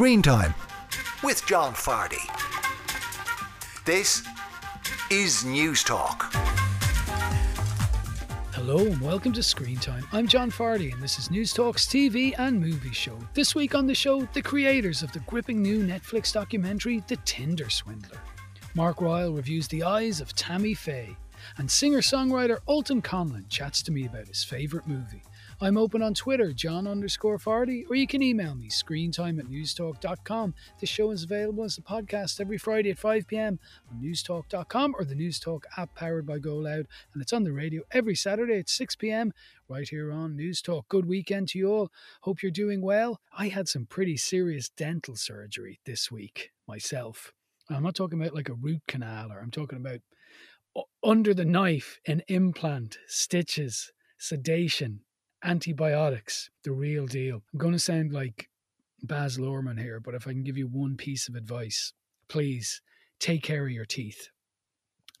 Screen Time with John Fardy. This is Newstalk. Hello and welcome to Screen Time. I'm John Fardy and this is Newstalk's TV and movie show. This week on the show, the creators of the gripping new Netflix documentary The Tinder Swindler. Mark Ryle reviews The Eyes of Tammy Faye, and singer-songwriter Alton Conlon chats to me about his favourite movie. I'm open on Twitter, John underscore Fardy, or you can email me, screentime at newstalk.com. The show is available as a podcast every Friday at 5 pm on newstalk.com or the Newstalk app powered by Go Loud, and it's on the radio every Saturday at 6 pm right here on Newstalk. Good weekend to you all. Hope you're doing well. I had some pretty serious dental surgery this week myself. I'm not talking about like a root canal, or I'm talking about under the knife, an implant, stitches, sedation, antibiotics, the real deal. I'm going to sound like Baz Luhrmann here, but if I can give you one piece of advice, please take care of your teeth.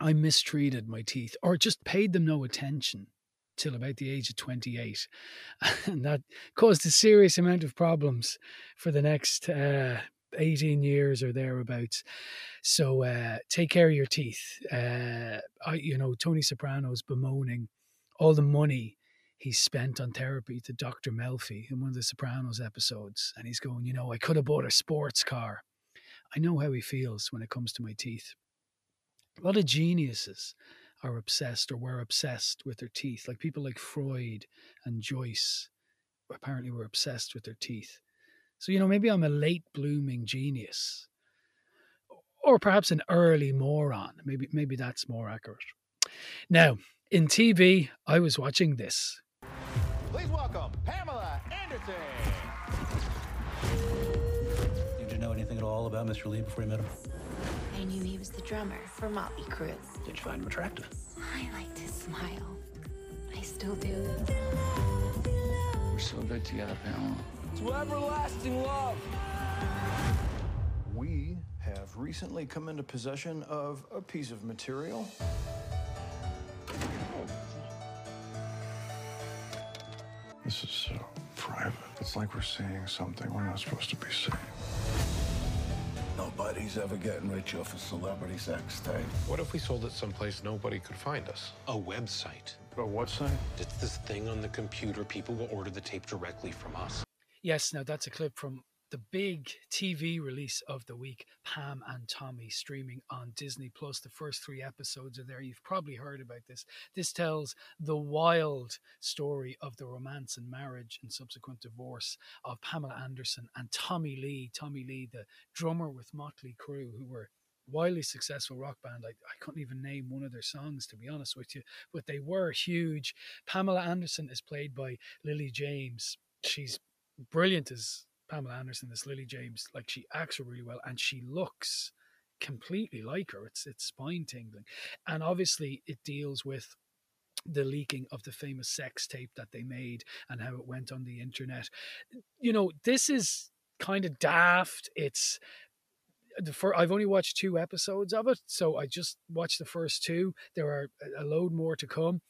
I mistreated my teeth or just paid them no attention till about the age of 28. And that caused a serious amount of problems for the next uh, 18 years or thereabouts. So uh, take care of your teeth. Uh, I, you know, Tony Soprano's bemoaning all the money he spent on therapy to Dr. Melfi in one of the Sopranos episodes. And he's going, you know, I could have bought a sports car. I know how he feels when it comes to my teeth. A lot of geniuses are obsessed or were obsessed with their teeth, like people like Freud and Joyce apparently were obsessed with their teeth. So, you know, maybe I'm a late blooming genius or perhaps an early moron. Maybe, maybe that's more accurate. Now, in TV, I was watching this. Please welcome Pamela Anderson. Did you know anything at all about Mr. Lee before you met him? I knew he was the drummer for Motley Crue. Did you find him attractive? I liked his smile. I still do. We're so good together, Pamela. To everlasting love. We have recently come into possession of a piece of material. This is so private. It's like we're seeing something we're not supposed to be seeing. Nobody's ever getting rich off a celebrity sex tape. What if we sold it someplace nobody could find us? A website. But what site? It's this thing on the computer. People will order the tape directly from us. Yes, now that's a clip from the big TV release of the week, Pam and Tommy, streaming on Disney Plus. The first three episodes are there. You've probably heard about this. This tells the wild story of the romance and marriage and subsequent divorce of Pamela Anderson and Tommy Lee. Tommy Lee, the drummer with Motley Crue, who were wildly successful rock band. I, I couldn't even name one of their songs, to be honest with you, but they were huge. Pamela Anderson is played by Lily James. She's brilliant as Pamela Anderson, this Lily James, like she acts really well and she looks completely like her. It's it's spine tingling. And obviously it deals with the leaking of the famous sex tape that they made and how it went on the internet. You know, this is kind of daft. It's the first, I've only watched two episodes of it, so I just watched the first two. There are a load more to come.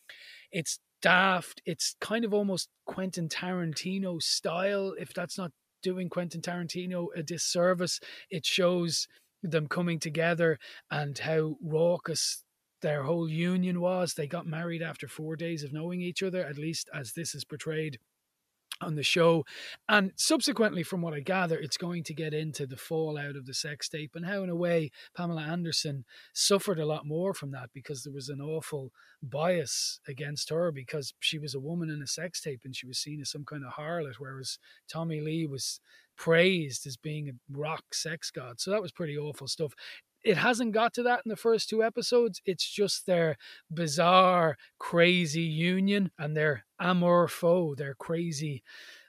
It's daft. It's kind of almost Quentin Tarantino style, if that's not doing Quentin Tarantino a disservice. It shows them coming together and how raucous their whole union was. They got married after four days of knowing each other, at least as this is portrayed on the show. And subsequently, from what I gather, it's going to get into the fallout of the sex tape and how, in a way, Pamela Anderson suffered a lot more from that because there was an awful bias against her because she was a woman in a sex tape and she was seen as some kind of harlot, whereas Tommy Lee was praised as being a rock sex god. So that was pretty awful stuff it hasn't got to that in the first two episodes. It's just their bizarre, crazy union and their amour fou, their crazy,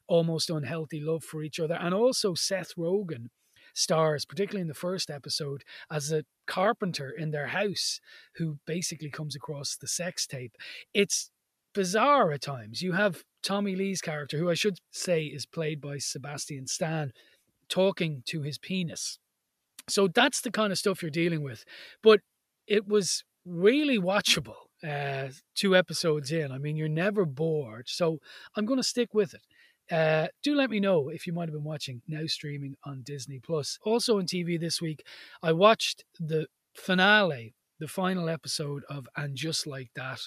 almost unhealthy love for each other. And also Seth Rogen stars, particularly in the first episode, as a carpenter in their house who basically comes across the sex tape. It's bizarre at times. You have Tommy Lee's character, who I should say is played by Sebastian Stan, talking to his penis so that's the kind of stuff you're dealing with. But it was really watchable uh, two episodes in. I mean, you're never bored. So I'm going to stick with it. Uh, do let me know if you might have been watching now streaming on Disney Plus. Also on TV this week, I watched the finale, the final episode of And Just Like That,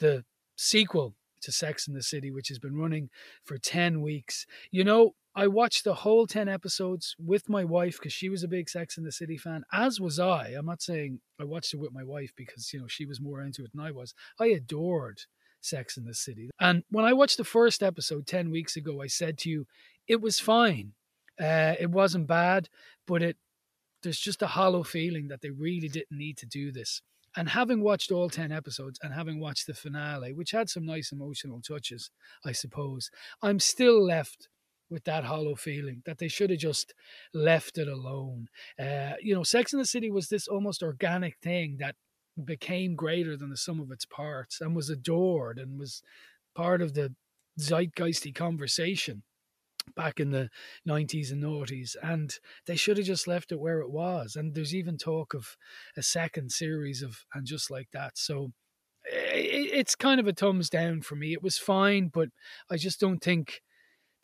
the sequel to Sex in the City, which has been running for 10 weeks. You know, I watched the whole 10 episodes with my wife because she was a big Sex in the City fan, as was I. I'm not saying I watched it with my wife because, you know, she was more into it than I was. I adored Sex in the City. And when I watched the first episode 10 weeks ago, I said to you, it was fine. Uh, it wasn't bad, but it there's just a hollow feeling that they really didn't need to do this. And having watched all 10 episodes and having watched the finale, which had some nice emotional touches, I suppose, I'm still left with that hollow feeling that they should have just left it alone. Uh, you know, Sex in the City was this almost organic thing that became greater than the sum of its parts and was adored and was part of the zeitgeisty conversation back in the 90s and noughties and they should have just left it where it was and there's even talk of a second series of and just like that so it's kind of a thumbs down for me it was fine but i just don't think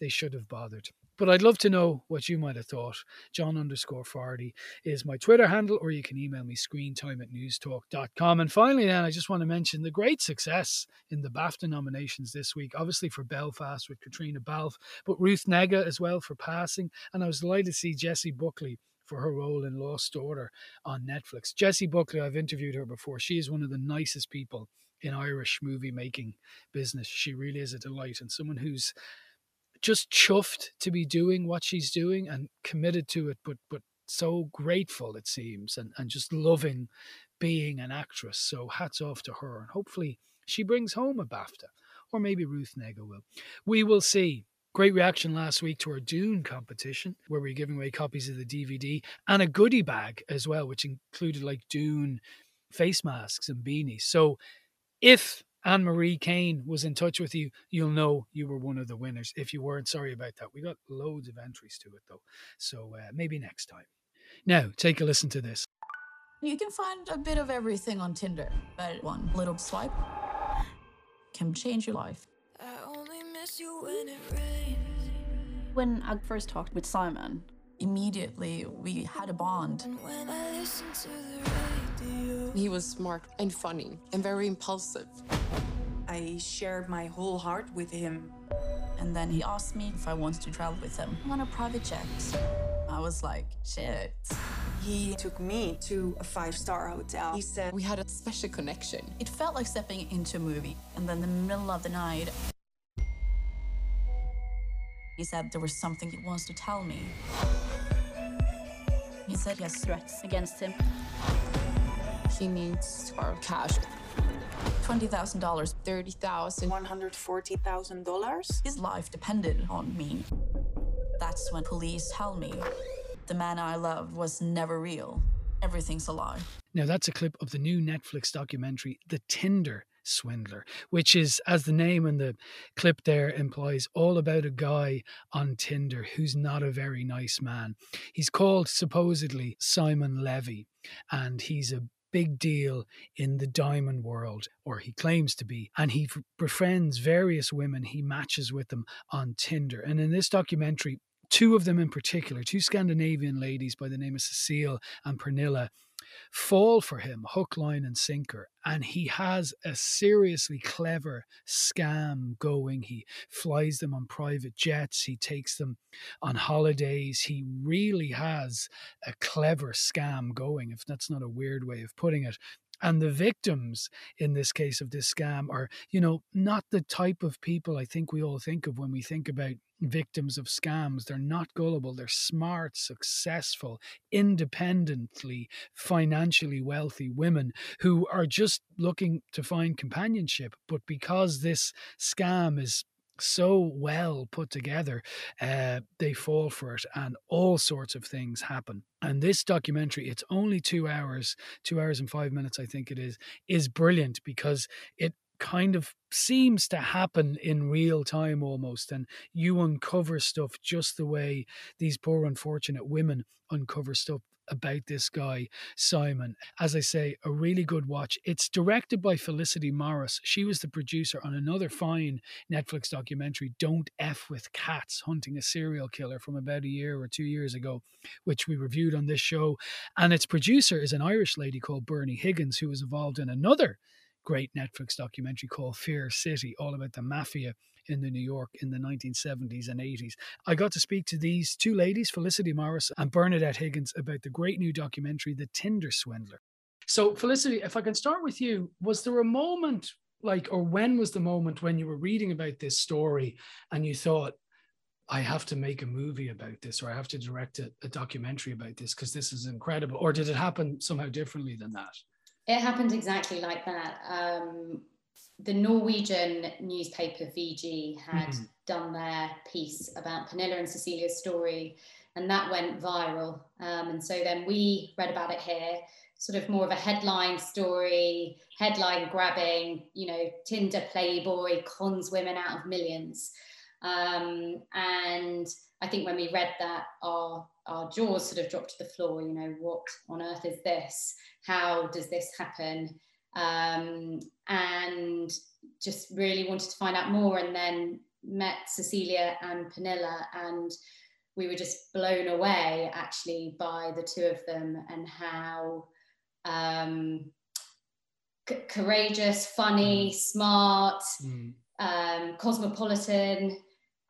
they should have bothered but I'd love to know what you might have thought. John underscore Fardy is my Twitter handle, or you can email me screentime at newstalk.com. And finally, then, I just want to mention the great success in the BAFTA nominations this week, obviously for Belfast with Caitríona Balfe, but Ruth Negga as well for passing. And I was delighted to see Jessie Buckley for her role in Lost Daughter on Netflix. Jessie Buckley, I've interviewed her before. She is one of the nicest people in Irish movie making business. She really is a delight and someone who's just chuffed to be doing what she's doing and committed to it, but but so grateful it seems, and and just loving being an actress. So hats off to her, and hopefully she brings home a BAFTA, or maybe Ruth Negga will. We will see. Great reaction last week to our Dune competition, where we are giving away copies of the DVD and a goodie bag as well, which included like Dune face masks and beanies. So if Anne Marie Kane was in touch with you, you'll know you were one of the winners. If you weren't, sorry about that. We got loads of entries to it though. So uh, maybe next time. Now, take a listen to this. You can find a bit of everything on Tinder, but one little swipe can change your life. I only miss you when, it rains. when I first talked with Simon, immediately we had a bond. He was smart and funny and very impulsive. I shared my whole heart with him. And then he asked me if I wanted to travel with him on a private jet. I was like, shit. He took me to a five star hotel. He said we had a special connection. It felt like stepping into a movie. And then in the middle of the night, he said there was something he wants to tell me. He said he has threats against him. He needs our cash. $20,000. 30,000. $140,000? His life depended on me. That's when police tell me the man I loved was never real. Everything's a lie. Now, that's a clip of the new Netflix documentary, The Tinder Swindler, which is, as the name and the clip there implies, all about a guy on Tinder who's not a very nice man. He's called supposedly Simon Levy, and he's a big deal in the diamond world, or he claims to be. And he befriends various women, he matches with them on Tinder. And in this documentary, two of them in particular, two Scandinavian ladies by the name of Cecile and Pernilla, fall for him hook, line, and sinker. And he has a seriously clever scam going. He flies them on private jets, he takes them on holidays. He really has a clever scam going, if that's not a weird way of putting it. And the victims in this case of this scam are, you know, not the type of people I think we all think of when we think about victims of scams. They're not gullible, they're smart, successful, independently, financially wealthy women who are just looking to find companionship. But because this scam is so well put together, uh, they fall for it, and all sorts of things happen. And this documentary, it's only two hours, two hours and five minutes, I think it is, is brilliant because it kind of seems to happen in real time almost and you uncover stuff just the way these poor unfortunate women uncover stuff about this guy, Simon. As I say, a really good watch. It's directed by Felicity Morris. She was the producer on another fine Netflix documentary, Don't F with Cats, hunting a serial killer from about a year or two years ago, which we reviewed on this show. And its producer is an Irish lady called Bernie Higgins, who was involved in another great Netflix documentary called Fear City, all about the mafia in the New York in the 1970s and 80s. I got to speak to these two ladies, Felicity Morris and Bernadette Higgins, about the great new documentary, The Tinder Swindler. So, Felicity, if I can start with you, was there a moment like, or when was the moment when you were reading about this story and you thought, I have to make a movie about this, or I have to direct a, a documentary about this because this is incredible? Or did it happen somehow differently than that? It happened exactly like that. Um, the Norwegian newspaper VG had mm-hmm. done their piece about Pernilla and Cecilia's story, and that went viral. Um, and so then we read about it here, sort of more of a headline story, headline grabbing, you know, Tinder Playboy cons women out of millions. Um, and I think when we read that, our our jaws sort of dropped to the floor. You know, what on earth is this? How does this happen? um, and just really wanted to find out more. And then met Cecilia and Pernilla, and we were just blown away actually by the two of them and how um, c- courageous, funny, mm. smart, mm. um, cosmopolitan.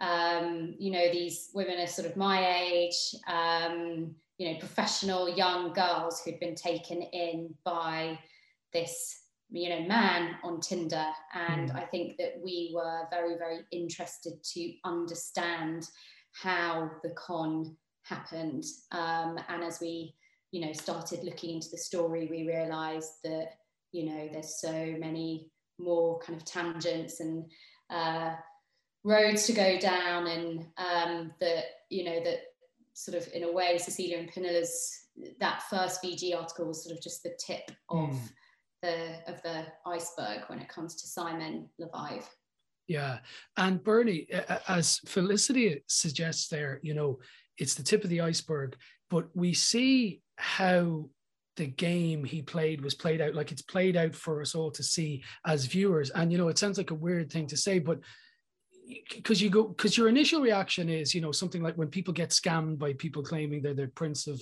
Um, you know, these women are sort of my age, um, you know, professional young girls who'd been taken in by this you know man on tinder and mm. i think that we were very very interested to understand how the con happened um, and as we you know started looking into the story we realized that you know there's so many more kind of tangents and uh, roads to go down and um, that you know that sort of in a way cecilia and Pernilla's that first vg article was sort of just the tip of mm the of the iceberg when it comes to Simon Leviev. Yeah, and Bernie, as Felicity suggests there, you know, it's the tip of the iceberg, but we see how the game he played was played out like it's played out for us all to see as viewers. And you know it sounds like a weird thing to say but because you go because your initial reaction is you know something like when people get scammed by people claiming they're the prince of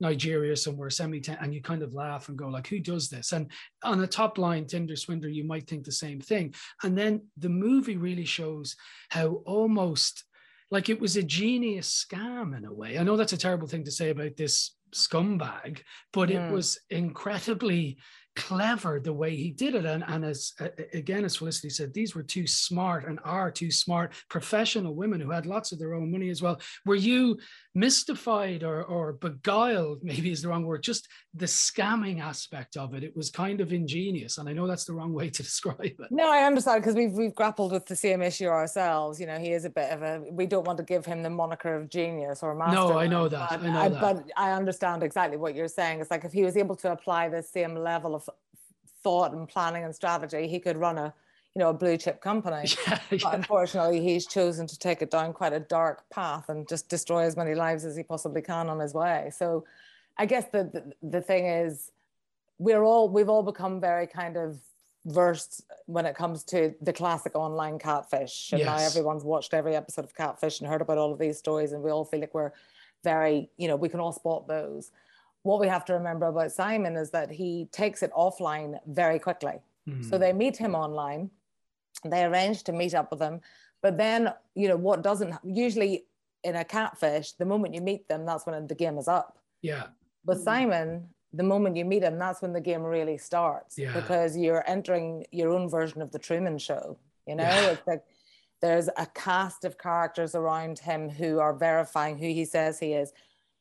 nigeria somewhere semi and you kind of laugh and go like who does this? And on a top line tinder swindler you might think the same thing. And then the movie really shows how almost like it was a genius scam in a way. I know that's a terrible thing to say about this scumbag but it hmm. was incredibly clever the way he did it. And, and as again, as Felicity said, these were two smart and are two smart professional women who had lots of their own money as well. Were you mystified or, or beguiled, maybe is the wrong word, just the scamming aspect of it? It was kind of ingenious. And I know that's the wrong way to describe it. No, I understand because we've, we've grappled with the same issue ourselves. You know, he is a bit of a, we don't want to give him the moniker of genius or master. No, I know that. But I, know I, that. but I understand exactly what you're saying. It's like if he was able to apply the same level of thought and planning and strategy, he could run a you know a blue chip company. Yeah, yeah. But unfortunately, he's chosen to take it down quite a dark path and just destroy as many lives as he possibly can on his way. So, I guess the the, the thing is, we're all we've all become very kind of versed when it comes to the classic online catfish. And yes. now everyone's watched every episode of Catfish and heard about all of these stories, and we all feel like we're very, you know, we can all spot those what we have to remember about Simon is that he takes it offline very quickly. Mm-hmm. So they meet him online, they arrange to meet up with him. But then, you know, what doesn't usually in a catfish, the moment you meet them, that's when the game is up. Yeah. But mm-hmm. Simon, the moment you meet him, that's when the game really starts yeah. because you're entering your own version of the Truman Show. You know, yeah. it's like there's a cast of characters around him who are verifying who he says he is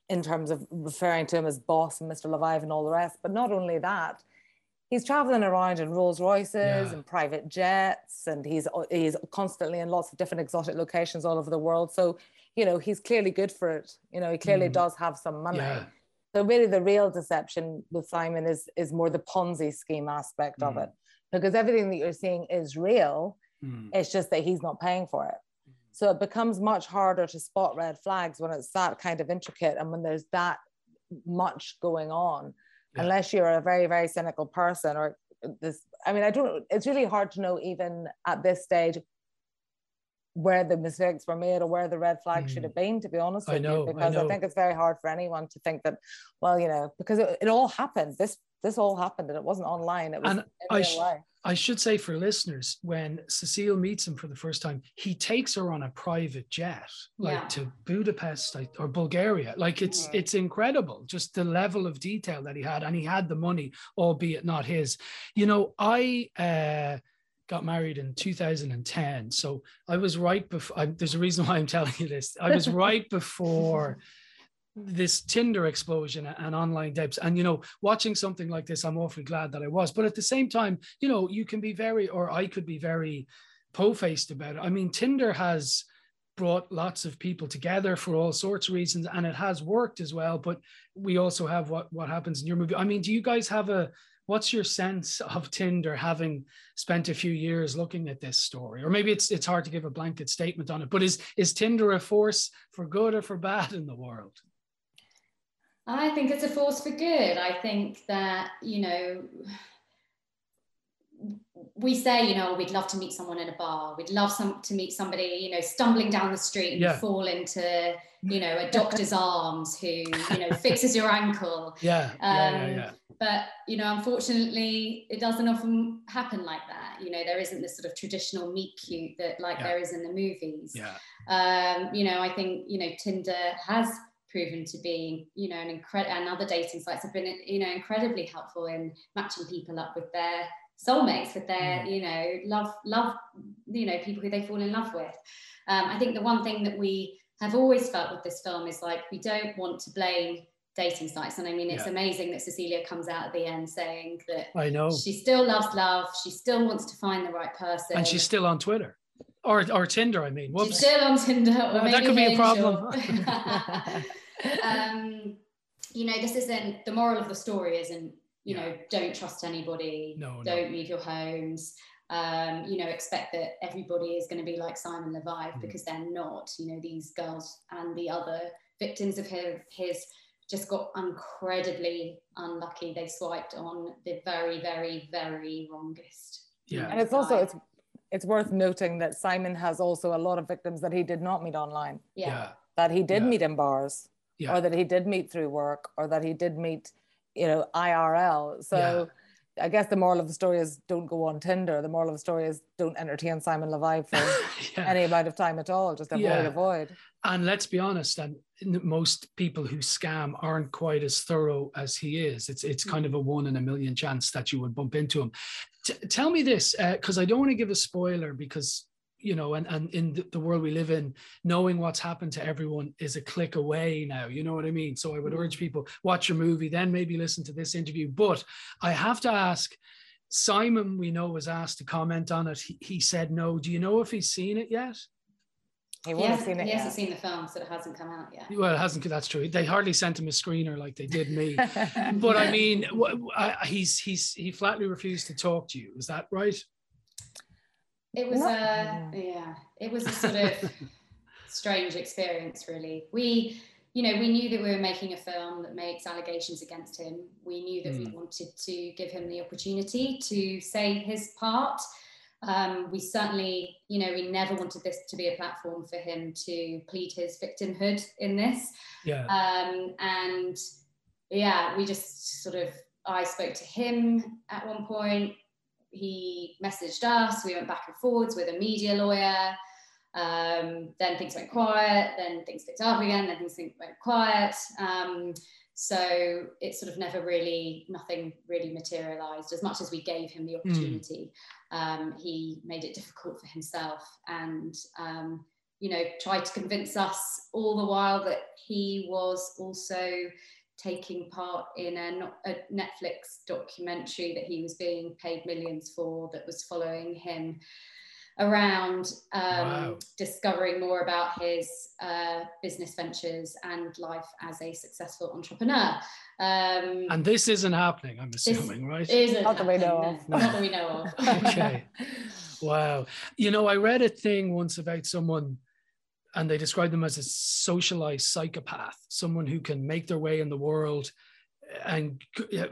in terms of referring to him as boss and Mr. Leviev and all the rest. But not only that, he's traveling around in Rolls Royces yeah. and private jets, and he's he's constantly in lots of different exotic locations all over the world. So, you know, he's clearly good for it. You know, he clearly mm. does have some money. Yeah. So really, the real deception with Simon is is more the Ponzi scheme aspect mm. of it. because everything that you're seeing is real. Mm. It's just that he's not paying for it. So it becomes much harder to spot red flags when it's that kind of intricate and when there's that much going on, yeah. unless you're a very, very cynical person or this. I mean, I don't, it's really hard to know even at this stage where the mistakes were made or where the red flag mm. should have been, to be honest with I know, you, because I, I, think it's very hard for anyone to think that, well, you know, because it, it all happened. This this all happened and it wasn't online. It was and I, sh- I should say for listeners, when Cecile meets him for the first time, he takes her on a private jet, like yeah. to Budapest or Bulgaria. Like it's yeah. it's incredible, just the level of detail that he had, and he had the money, albeit not his. You know, I uh, got married in 2010. So I was right before, there's a reason why I'm telling you this. I was right before this Tinder explosion and online debts. And, you know, watching something like this, I'm awfully glad that I was. But at the same time, you know, you can be very, or I could be very po faced about it. I mean, Tinder has brought lots of people together for all sorts of reasons and it has worked as well but we also have what what happens in your movie i mean do you guys have a what's your sense of Tinder having spent a few years looking at this story? Or maybe it's it's hard to give a blanket statement on it, but is is Tinder a force for good or for bad in the world? I think it's a force for good. I think that, you know, we say, you know, we'd love to meet someone in a bar. We'd love some to meet somebody, you know, stumbling down the street and yeah. fall into, you know, a doctor's arms who, you know, fixes your ankle. Yeah. Um, yeah, yeah, yeah but you know unfortunately it doesn't often happen like that you know there isn't this sort of traditional meet cute that like there is in the movies yeah um you know i think you know tinder has proven to be you know an incredible and other dating sites have been you know incredibly helpful in matching people up with their soulmates with their mm. you know love love you know people who they fall in love with um, i think the one thing that we have always felt with this film is like we don't want to blame dating sites. And I mean, it's yeah. amazing that Cecilia comes out at the end saying that I know she still loves love. She still wants to find the right person. And she's still on Twitter or, or Tinder, I mean. Whoops. Still on Tinder. Well, that could be a problem. um, you know, this isn't the moral of the story isn't, you yeah. know, don't trust anybody. No, don't no. leave your homes. Um, you know, expect that everybody is going to be like Simon Leviev mm. because they're not. You know, these girls and the other victims of his, his just got incredibly unlucky. They swiped on the very, very, very wrongest. Yeah. And it's also it's it's worth noting that Simon has also a lot of victims that he did not meet online. Yeah. yeah. That he did yeah. meet in bars. Yeah. Or that he did meet through work or that he did meet, you know, IRL. So I guess the moral of the story is don't go on Tinder. The moral of the story is don't entertain Simon Leviev for yeah. any amount of time at all. Just avoid, yeah. avoid. And let's be honest, and most people who scam aren't quite as thorough as he is. It's it's kind of a one in a million chance that you would bump into him. T- tell me this, because uh, I don't want to give a spoiler because you know, and, and in the, the, world we live in, knowing what's happened to everyone is a click away now. You know what I mean? So I would urge mm-hmm. people watch your movie, then maybe listen to this interview. But I have to ask, Simon, we know was asked to comment on it. He, he said no. Do you know if he's seen it yet? He, he, hasn't, seen, it he hasn't seen the film, so it hasn't come out yet. Well, it hasn't. That's true. They hardly sent him a screener like they did me. but I mean, he's he's he flatly refused to talk to you. Is that right? It was a yeah, it was a sort of strange experience, really. We, you know, we knew that we were making a film that makes allegations against him. We knew that mm. we wanted to give him the opportunity to say his part. Um, we certainly, you know, we never wanted this to be a platform for him to plead his victimhood in this. Yeah. Um, and yeah, we just sort of, I spoke to him at one point he messaged us. We went back and forwards with a media lawyer. Um, then things went quiet. Then things picked up again. Then things went quiet. Um, so it sort of never really, nothing really materialized. As much as we gave him the hmm. opportunity, mm. um, he made it difficult for himself and, um, you know, tried to convince us all the while that he was also taking part in a, a, Netflix documentary that he was being paid millions for that was following him around um, wow. discovering more about his uh, business ventures and life as a successful entrepreneur. Um, and this isn't happening, I'm assuming, right? Isn't not that we know of. Not that we know of. okay. Wow. You know, I read a thing once about someone and they describe them as a socialized psychopath, someone who can make their way in the world and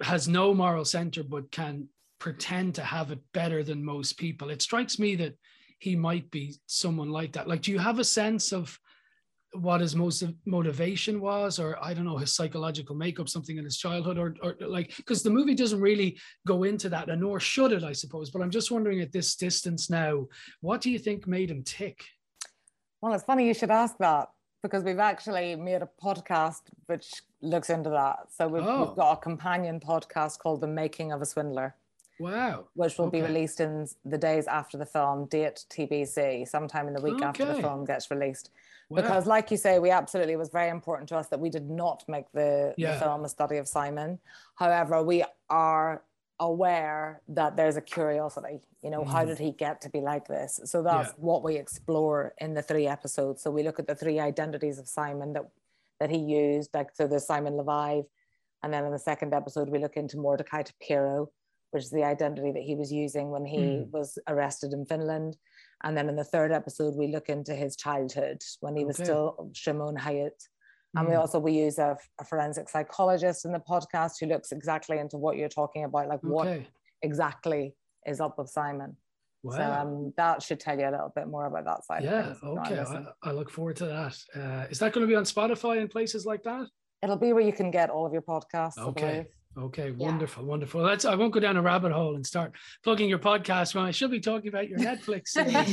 has no moral center but can pretend to have it better than most people. It strikes me that he might be someone like that. Like, do you have a sense of what his most motivation was, or I don't know, his psychological makeup, something in his childhood, or, or like, because the movie doesn't really go into that, and nor should it, I suppose. But I'm just wondering at this distance now, what do you think made him tick? Well, it's funny you should ask that because we've actually made a podcast which looks into that. So we've, oh. we've got a companion podcast called The Making of a Swindler. Wow. Which will okay. be released in the days after the film, date TBC, sometime in the week okay. after the film gets released. Wow. Because, like you say, we absolutely it was very important to us that we did not make the, yeah. the film a study of Simon. However, we are aware that there's a curiosity you know mm. how did he get to be like this so that's yeah. what we explore in the three episodes so we look at the three identities of simon that that he used like so there's simon leviev and then in the second episode we look into mordecai tapiro which is the identity that he was using when he mm. was arrested in finland and then in the third episode we look into his childhood when he was still shimon hayat and we mm. also we use a, a, forensic psychologist in the podcast who looks exactly into what you're talking about, like okay. what exactly is up with Simon. Wow. So um, that should tell you a little bit more about that side. Yeah. Okay. I, I, look forward to that. Uh, is that going to be on Spotify and places like that? It'll be where you can get all of your podcasts. Okay. Okay, yeah. wonderful, wonderful. Let's. I won't go down a rabbit hole and start plugging your podcast when I should be talking about your Netflix series.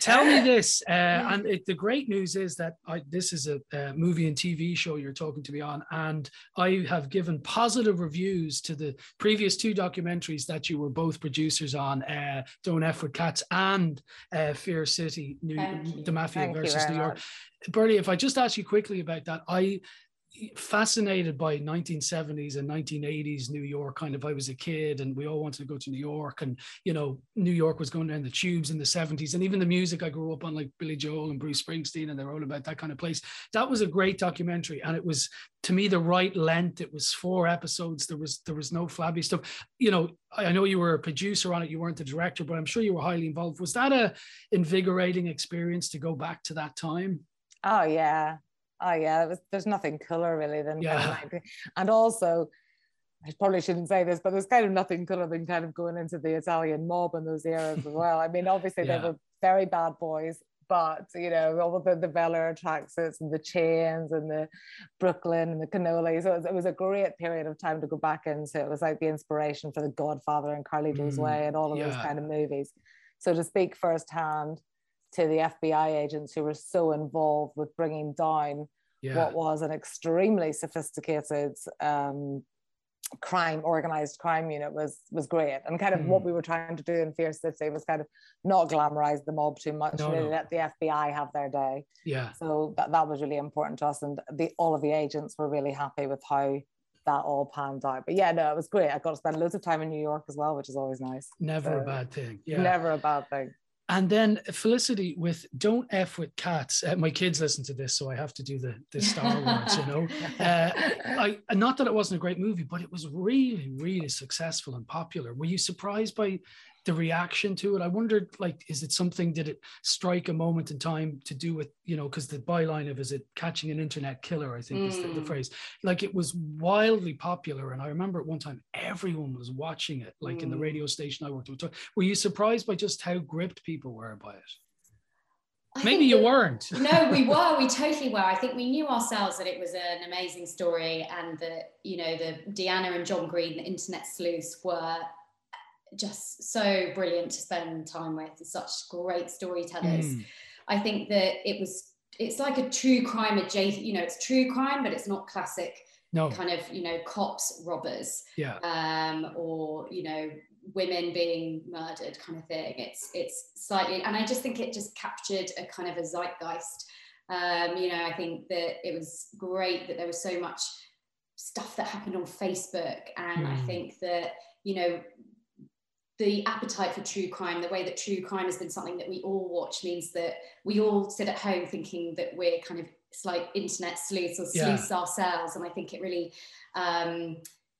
Tell me this, uh, and it, the great news is that I, this is a, a, movie and TV show you're talking to me on, and I have given positive reviews to the previous two documentaries that you were both producers on, uh, Don't F with Cats and uh, Fear City, New, the Mafia Thank versus New York. Much. Bernie, if I just ask you quickly about that, I fascinated by 1970s and 1980s New York. Kind of, I was a kid, and we all wanted to go to New York, and you know, New York was going down the tubes in the 70s, and even the music I grew up on, like Billy Joel and Bruce Springsteen, and they're all about that kind of place. That was a great documentary, and it was to me the right length. It was four episodes. There was there was no flabby stuff. You know, I know you were a producer on it. You weren't the director, but I'm sure you were highly involved. Was that a invigorating experience to go back to that time? Oh yeah, oh yeah, was, there's nothing cooler really than yeah. Kind of like, and also I probably shouldn't say this, but there's kind of nothing cooler than kind of going into the Italian mob in those eras as well. I mean, obviously yeah. they were very bad boys, but you know, all of the the velour tracksuits and the chains and the Brooklyn and the cannoli. So it was, it was, a great period of time to go back into. It was like the inspiration for The Godfather and Carlito's mm, Way and all of yeah. those kind of movies. So to speak firsthand to the FBI agents who were so involved with bringing down yeah. what was an extremely sophisticated um, crime organized crime unit was was great. And kind of mm. what we were trying to do in fear city was kind of not glamorize the mob too much no, really no. let the fbi have their day. Yeah. So that, that was really important to us and the all of the agents were really happy with how that all panned out. But yeah no it was great. I got to spend loads of time in new york as well which is always nice. Never so, a bad thing. Yeah. never a bad thing and then Felicity with "Don't F with Cats." Uh, my kids listen to this, so I have to do the the Star Wars. you know, uh, I not that it wasn't a great movie, but it was really, really successful and popular. Were you surprised by the reaction to it. I wondered, like, is it something? Did it strike a moment in time to do with you know? Because the byline of is it catching an internet killer? I think mm. is the, the, mm. phrase. Like it was wildly popular, and I remember at one time everyone was watching it. Like mm. in the mm. radio station I worked with. Were you surprised by just how gripped people were by it? I Maybe you weren't. no, we were. We totally were. I think we knew ourselves that it was an amazing story, and that you know the Deanna and John Green, the internet sleuths, were just so brilliant to spend time with. Such great storytellers. Mm. I think that it was. It's like a true crime adjacent. You know, it's true crime, but it's not classic. No. kind of you know cops robbers yeah um or you know women being murdered kind of thing it's it's slightly and i just think it just captured a kind of a zeitgeist um you know i think that it was great that there was so much stuff that happened on facebook and mm. i think that you know the appetite for true crime, the way that true crime has been something that we all watch, means that we all sit at home thinking that we're kind of it's like internet sleuths or sleuths yeah. ourselves. And I think it really um,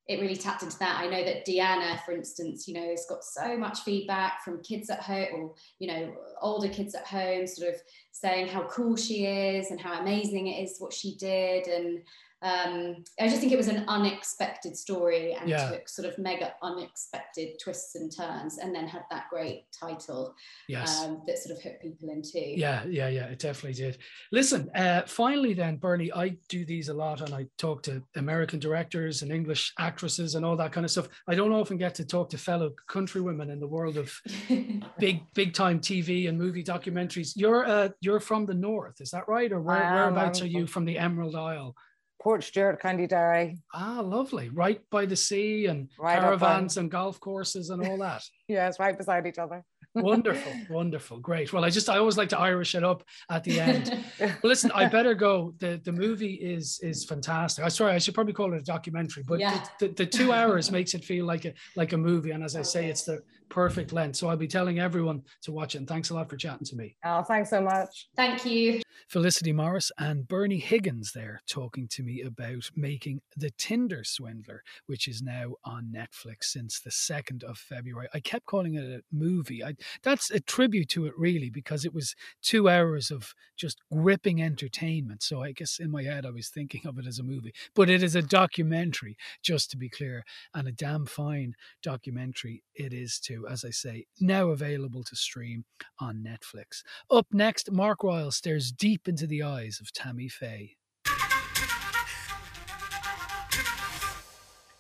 it really tapped into that. I know that Deanna, for instance, you know, has got so much feedback from kids at home or, you know, older kids at home, sort of saying how cool she is and how amazing it is what she did. And um, I just think it was an unexpected story and yeah. took sort of mega unexpected twists and turns, and then had that great title yes. um, that sort of hooked people into. Yeah, yeah, yeah, it definitely did. Listen, uh, finally, then, Bernie, I do these a lot, and I talk to American directors and English actresses and all that kind of stuff. I don't often get to talk to fellow countrywomen in the world of big, big time TV and movie documentaries. You're uh, you're from the north, is that right, or where, whereabouts are you from the Emerald Isle? Portstewart, County Derry. Ah, lovely. Right by the sea and right caravans and golf courses and all that. yes, right beside each other. wonderful, wonderful, great. Well, I just I always like to Irish it up at the end. well, listen, I better go. the The movie is is fantastic. I sorry, I should probably call it a documentary, but yeah. the, the, the, two hours makes it feel like a like a movie. And as I say, it's the perfect length. So I'll be telling everyone to watch it. And thanks a lot for chatting to me. Oh, thanks so much. Thank you. Felicity Morris and Bernie Higgins there talking to me about making The Tinder Swindler, which is now on Netflix since the 2nd of February. I kept calling it a movie. I, that's a tribute to it, really, because it was two hours of just gripping entertainment. So I guess in my head, I was thinking of it as a movie, but it is a documentary, just to be clear, and a damn fine documentary it is too, as I say, now available to stream on Netflix. Up next, Mark Ryle stares deep into the eyes of Tammy Faye.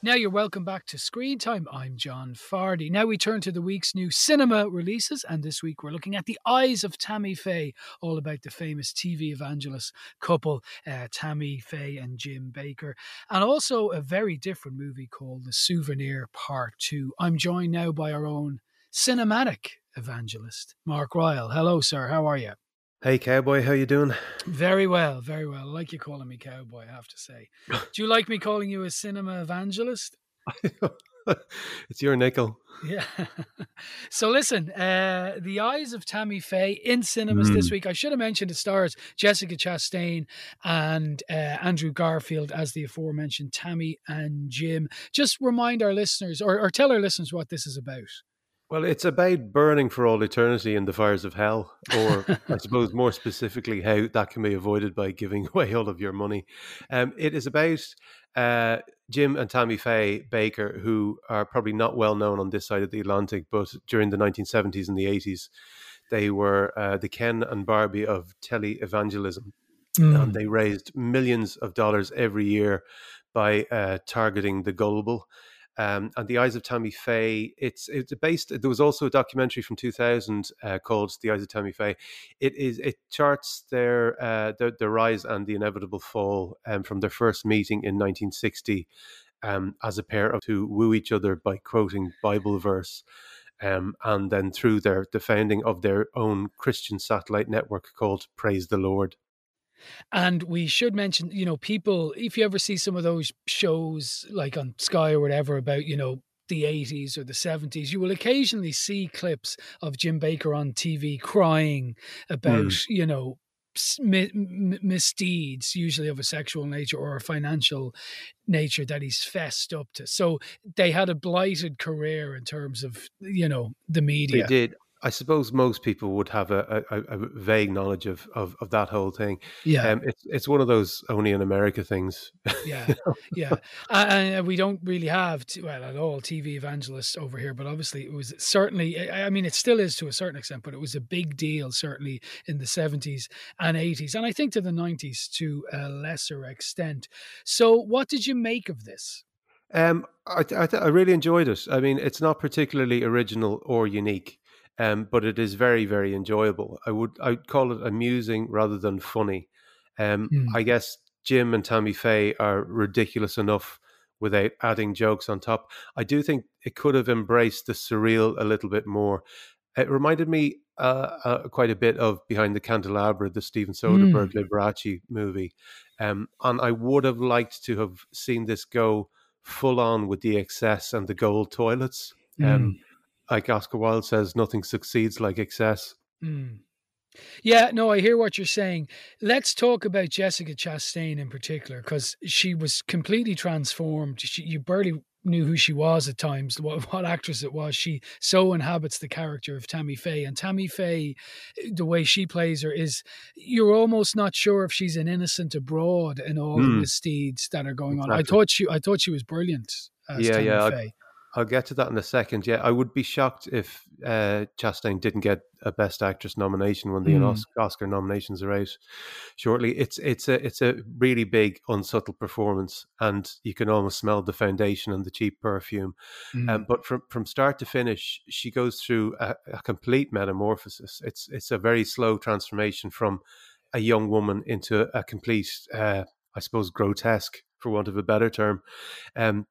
Now you're welcome back to Screen Time. I'm John Fardy. Now we turn to the week's new cinema releases, and this week we're looking at The Eyes of Tammy Faye, all about the famous TV evangelist couple, uh, Tammy Faye and Jim Bakker, and also a very different movie called The Souvenir Part 2. I'm joined now by our own cinematic evangelist, Mark Ryle. Hello, sir. How are you? Hey, cowboy, how you doing? Very well, very well. I like you calling me cowboy. I have to say. Do you like me calling you a cinema evangelist? it's your nickel. Yeah. so listen, uh, the eyes of Tammy Faye in cinemas mm. this week. I should have mentioned it stars Jessica Chastain and uh, Andrew Garfield as the aforementioned Tammy and Jim. Just remind our listeners, or, or tell our listeners, what this is about. Well, it's about burning for all eternity in the fires of hell, or I suppose more specifically, how that can be avoided by giving away all of your money. Um, it is about uh, Jim and Tammy Faye Bakker, who are probably not well known on this side of the Atlantic, but during the 1970s and the 80s, they were uh, the Ken and Barbie of tele-evangelism. Mm. And they raised millions of dollars every year by uh, targeting the gullible um, and the Eyes of Tammy Faye. It's it's based. There was also a documentary from 2000 uh, called The Eyes of Tammy Faye. It is it charts their uh, their, their rise and the inevitable fall um, from their first meeting in 1960 um, as a pair of to woo each other by quoting Bible verse. Um, and then through their the founding of their own Christian satellite network called Praise the Lord. And we should mention, you know, people, if you ever see some of those shows like on Sky or whatever about, you know, the 80s or the 70s, you will occasionally see clips of Jim Bakker on TV crying about, mm. you know, misdeeds, usually of a sexual nature or a financial nature that he's fessed up to. So they had a blighted career in terms of, you know, the media. They did. I suppose most people would have a, a, a vague knowledge of, of, of, that whole thing. Yeah, um, it's it's one of those only in America things. Yeah, yeah, and we don't really have well at all TV evangelists over here. But obviously, it was certainly. I mean, it still is to a certain extent, but it was a big deal certainly in the seventies and eighties, and I think to the nineties to a lesser extent. So, what did you make of this? Um, I, I, I really enjoyed it. I mean, it's not particularly original or unique um, but it is very very enjoyable. I would I would call it amusing rather than funny. Um, mm. I guess Jim and Tammy Faye are ridiculous enough without adding jokes on top. I do think it could have embraced the surreal a little bit more. It reminded me uh, uh, quite a bit of Behind the Candelabra, the Steven Soderbergh mm. Liberace movie, um, and I would have liked to have seen this go full on with the excess and the gold toilets. Um, mm. Like Oscar Wilde says, nothing succeeds like excess. Mm. Yeah, no, I hear what you're saying. Let's talk about Jessica Chastain in particular because she was completely transformed. She, you barely knew who she was at times, what, what actress it was. She so inhabits the character of Tammy Faye. And Tammy Faye, the way she plays her is you're almost not sure if she's an innocent abroad in all mm. the misdeeds that are going exactly. on. I thought she I thought she was brilliant. yeah, Tammy yeah. Faye. I'll get to that in a second. Yeah, I would be shocked if uh, Chastain didn't get a Best Actress nomination when the mm. Oscar nominations are out shortly. It's it's a it's a really big unsubtle performance, and you can almost smell the foundation and the cheap perfume. Mm. Um, but from from start to finish, she goes through a, a complete metamorphosis. It's it's a very slow transformation from a young woman into a complete, uh, I suppose, grotesque for want of a better term. Um,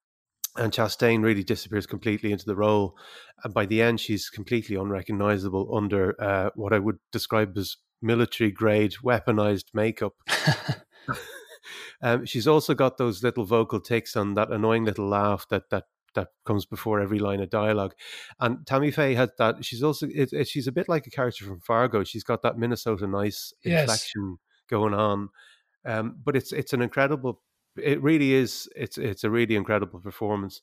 and Chastain really disappears completely into the role. And by the end, she's completely unrecognizable under uh, what I would describe as military grade weaponized makeup. um, she's also got those little vocal ticks and that annoying little laugh that that that comes before every line of dialogue. And Tammy Faye had that. She's also it, it, she's a bit like a character from Fargo. She's got that Minnesota nice yes. inflection going on. Um, but it's it's an incredible it really is. It's it's a really incredible performance.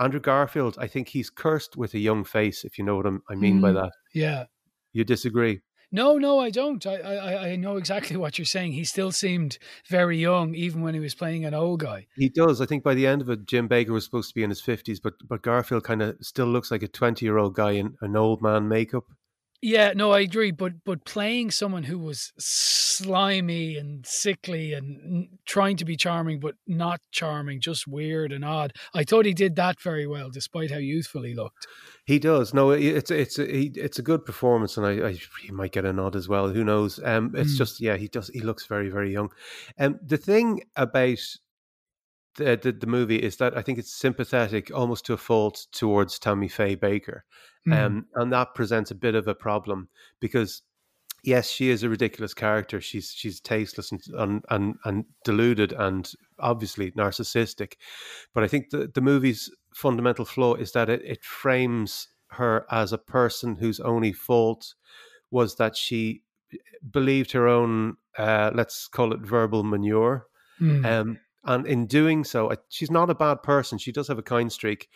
Andrew Garfield, I think he's cursed with a young face. If you know what I mean mm, by that. Yeah. You disagree? No, no, I don't. I, I I know exactly what you're saying. He still seemed very young, even when he was playing an old guy. He does. I think by the end of it, Jim Bakker was supposed to be in his fifties, but but Garfield kind of still looks like a twenty year old guy in an old man makeup. Yeah, no, I agree. But but playing someone who was slimy and sickly and trying to be charming but not charming, just weird and odd. I thought he did that very well, despite how youthful he looked. He does. No, it's it's a, it's a good performance, and I, I, he might get a nod as well. Who knows? Um, it's mm. just yeah, he does. He looks very very young. And um, the thing about the, the, the movie is that I think it's sympathetic almost to a fault towards Tammy Faye Bakker. mm. um, and that presents a bit of a problem because yes, she is a ridiculous character. She's she's tasteless and and and, and deluded and obviously narcissistic, but I think the the movie's fundamental flaw is that it, it frames her as a person whose only fault was that she believed her own uh, let's call it verbal manure. Mm. Um, and in doing so, she's not a bad person. She does have a kind streak.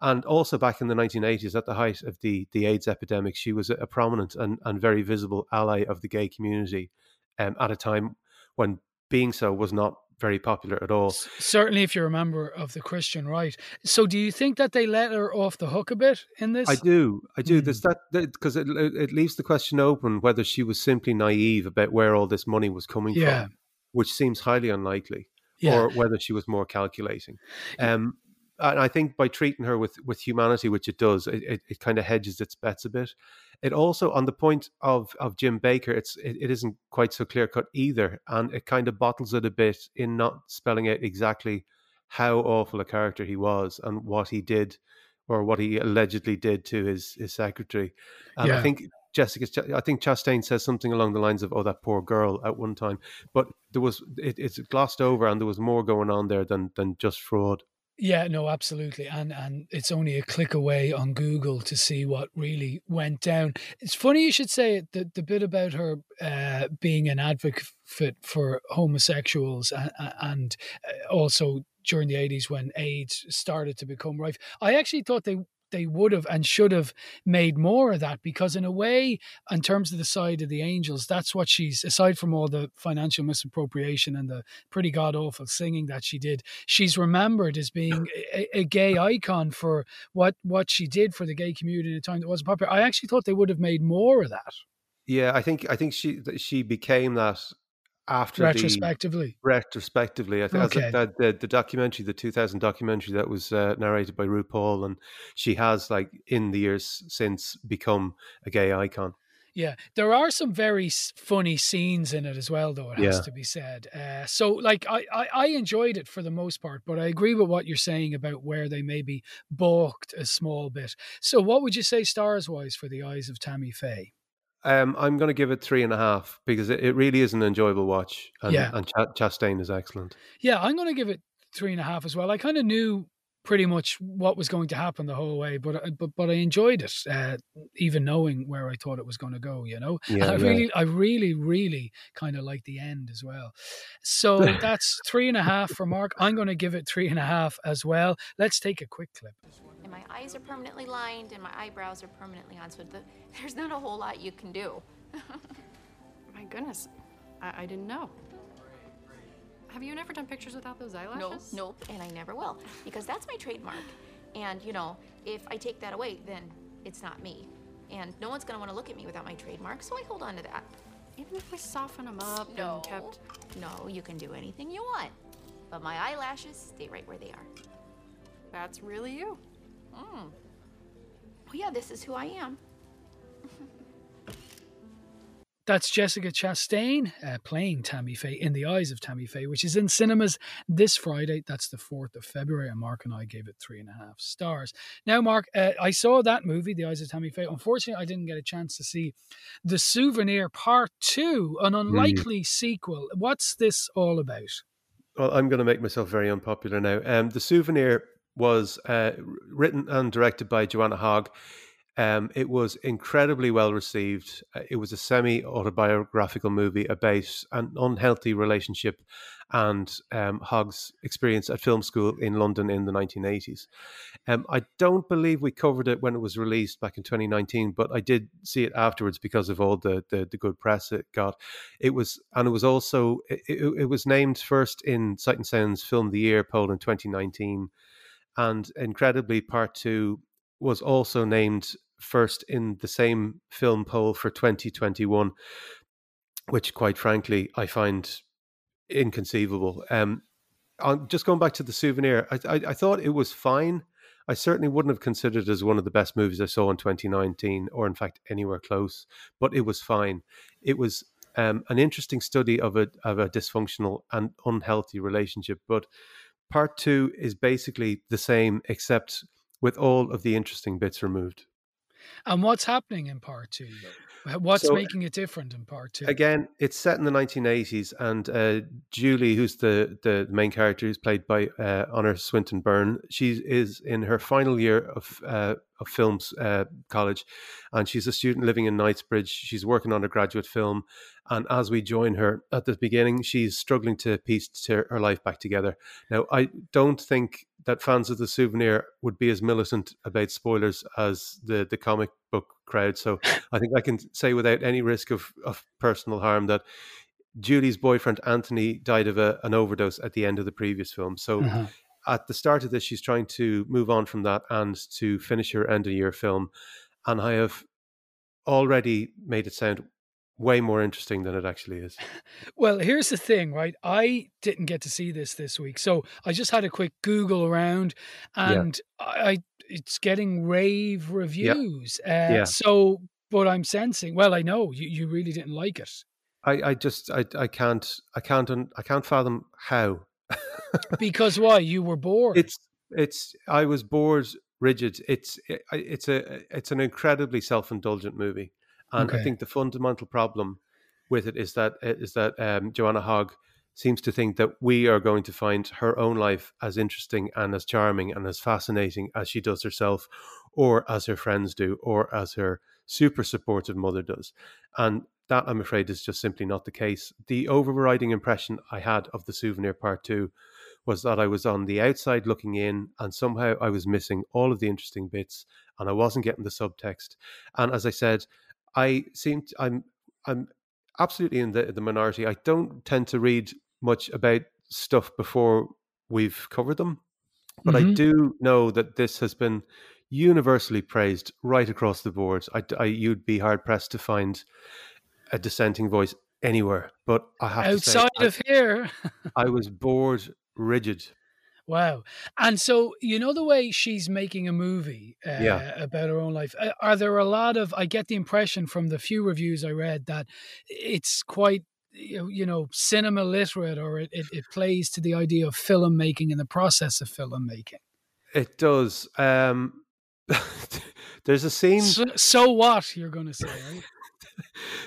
And also back in the 1980s, at the height of the, the AIDS epidemic, she was a prominent and, and very visible ally of the gay community um, at a time when being so was not very popular at all. Certainly, if you're a member of the Christian right. So, do you think that they let her off the hook a bit in this? I do. I do. Mm. There's that because it, it leaves the question open whether she was simply naive about where all this money was coming yeah. from, which seems highly unlikely yeah. or whether she was more calculating. Um, and I think by treating her with with humanity, which it does, it, it, it kind of hedges its bets a bit. It also, on the point of of Jim Bakker, it's it, it isn't quite so clear cut either, and it kind of bottles it a bit in not spelling out exactly how awful a character he was and what he did or what he allegedly did to his his secretary. And yeah. I think Jessica, I think Chastain says something along the lines of, "Oh, that poor girl" at one time, but there was it, it's glossed over, and there was more going on there than than just fraud. Yeah, no, absolutely, and and it's only a click away on Google to see what really went down. It's funny you should say it. The the bit about her uh, being an advocate for homosexuals and, and uh, also during the 80s when AIDS started to become rife. I actually thought they they would have and should have made more of that because in a way in terms of the side of the angels that's what she's aside from all the financial misappropriation and the pretty god awful singing that she did she's remembered as being a, a, gay icon for what what she did for the gay community at a time that wasn't popular. I actually thought they would have made more of that. Yeah i think i think she she became that after retrospectively. The, retrospectively, I think okay. that the, the documentary, the 2000 documentary that was uh, narrated by RuPaul, and she has like in the years since become a gay icon. Yeah, there are some very funny scenes in it as well, though it has yeah. to be said. Uh, so, like, I, I, I enjoyed it for the most part, but I agree with what you're saying about where they maybe balked a small bit. So, what would you say stars wise for the eyes of Tammy Faye? Um, I'm going to give it three and a half because it, it really is an enjoyable watch, and, yeah. and Ch- Chastain is excellent. Yeah, I'm going to give it three and a half as well. I kind of knew pretty much what was going to happen the whole way. But uh, but but I enjoyed it, uh, even knowing where I thought it was going to go. You know, yeah, I yeah. really, I really, really kind of like the end as well. So that's three and a half for Mark. I'm going to give it three and a half as well. Let's take a quick clip. My eyes are permanently lined, and my eyebrows are permanently on. So the, there's not a whole lot you can do. My goodness, I, I didn't know. Have you never done pictures without those eyelashes? No, nope, and I never will because that's my trademark. And you know, if I take that away, then it's not me. And no one's gonna want to look at me without my trademark, so I hold on to that. Even if we soften them up No, and kept. no, you can do anything you want, but my eyelashes stay right where they are. That's really you. Mm. Oh yeah, this is who I am. That's Jessica Chastain uh, playing Tammy Faye in The Eyes of Tammy Faye, which is in cinemas this Friday. That's the 4th of February. And Mark and I gave it three and a half stars. Now, Mark, uh, I saw that movie, The Eyes of Tammy Faye. Unfortunately, I didn't get a chance to see The Souvenir Part 2, an unlikely mm. sequel. What's this all about? Well, I'm going to make myself very unpopular now. Um, the Souvenir was uh, written and directed by Joanna Hogg. Um, it was incredibly well received. Uh, it was a semi autobiographical movie about an unhealthy relationship and um, Hogg's experience at film school in London in the 1980s. Um, I don't believe we covered it when it was released back in 2019, but I did see it afterwards because of all the, the, the good press it got. It was, and it was also, it, it, it was named first in Sight and Sound's Film of the Year poll in 2019. And incredibly, part two was also named first in the same film poll for 2021, which, quite frankly, I find inconceivable. Um, on, just going back to the souvenir, I, I, I, thought it was fine. I certainly wouldn't have considered it as one of the best movies I saw in 2019, or in fact anywhere close. But it was fine. It was um, an interesting study of a of a dysfunctional and unhealthy relationship. But part two is basically the same, except with all of the interesting bits removed. And what's happening in part two? What's so, making it different in part two? Again, it's set in the 1980s, and uh, Julie, who's the, the main character, is played by uh, Honor Swinton Byrne. She is in her final year of uh, of films uh, college, and she's a student living in Knightsbridge. She's working on a graduate film, and as we join her at the beginning, she's struggling to piece her life back together. Now, I don't think that fans of the souvenir would be as militant about spoilers as the the comic book crowd. So I think I can say without any risk of of personal harm that Julie's boyfriend Anthony died of a, an overdose at the end of the previous film. So. Uh-huh. At the start of this, she's trying to move on from that and to finish her end of year film. And I have already made it sound way more interesting than it actually is. Well, here's the thing, right? I didn't get to see this this week, so I just had a quick Google around, and yeah. I, it's getting rave reviews. Yeah. Uh, yeah. So, but I'm sensing. Well, I know you, you really didn't like it. I, I just I, I can't I can't I can't fathom how. Because why you were bored? It's it's I was bored rigid. It's it, it's a it's an incredibly self indulgent movie. And okay. I think the fundamental problem with it is that is that um, Joanna Hogg seems to think that we are going to find her own life as interesting and as charming and as fascinating as she does herself, or as her friends do, or as her super supportive mother does. And that, I'm afraid, is just simply not the case. The overriding impression I had of the souvenir part two was that I was on the outside looking in, and somehow I was missing all of the interesting bits, and I wasn't getting the subtext. And as I said, I seem to, I'm I'm absolutely in the the minority. I don't tend to read much about stuff before we've covered them, but mm-hmm. I do know that this has been universally praised right across the board. I, I you'd be hard pressed to find a dissenting voice anywhere. But I have outside say, of I, here, I was bored rigid Wow. And so, you know, the way she's making a movie uh, yeah. about her own life, uh, are there a lot of, I get the impression from the few reviews I read that it's quite, you know, cinema literate or it, it, it plays to the idea of filmmaking and the process of filmmaking. It does. Um, there's a scene. So, so what, you're going to say, right?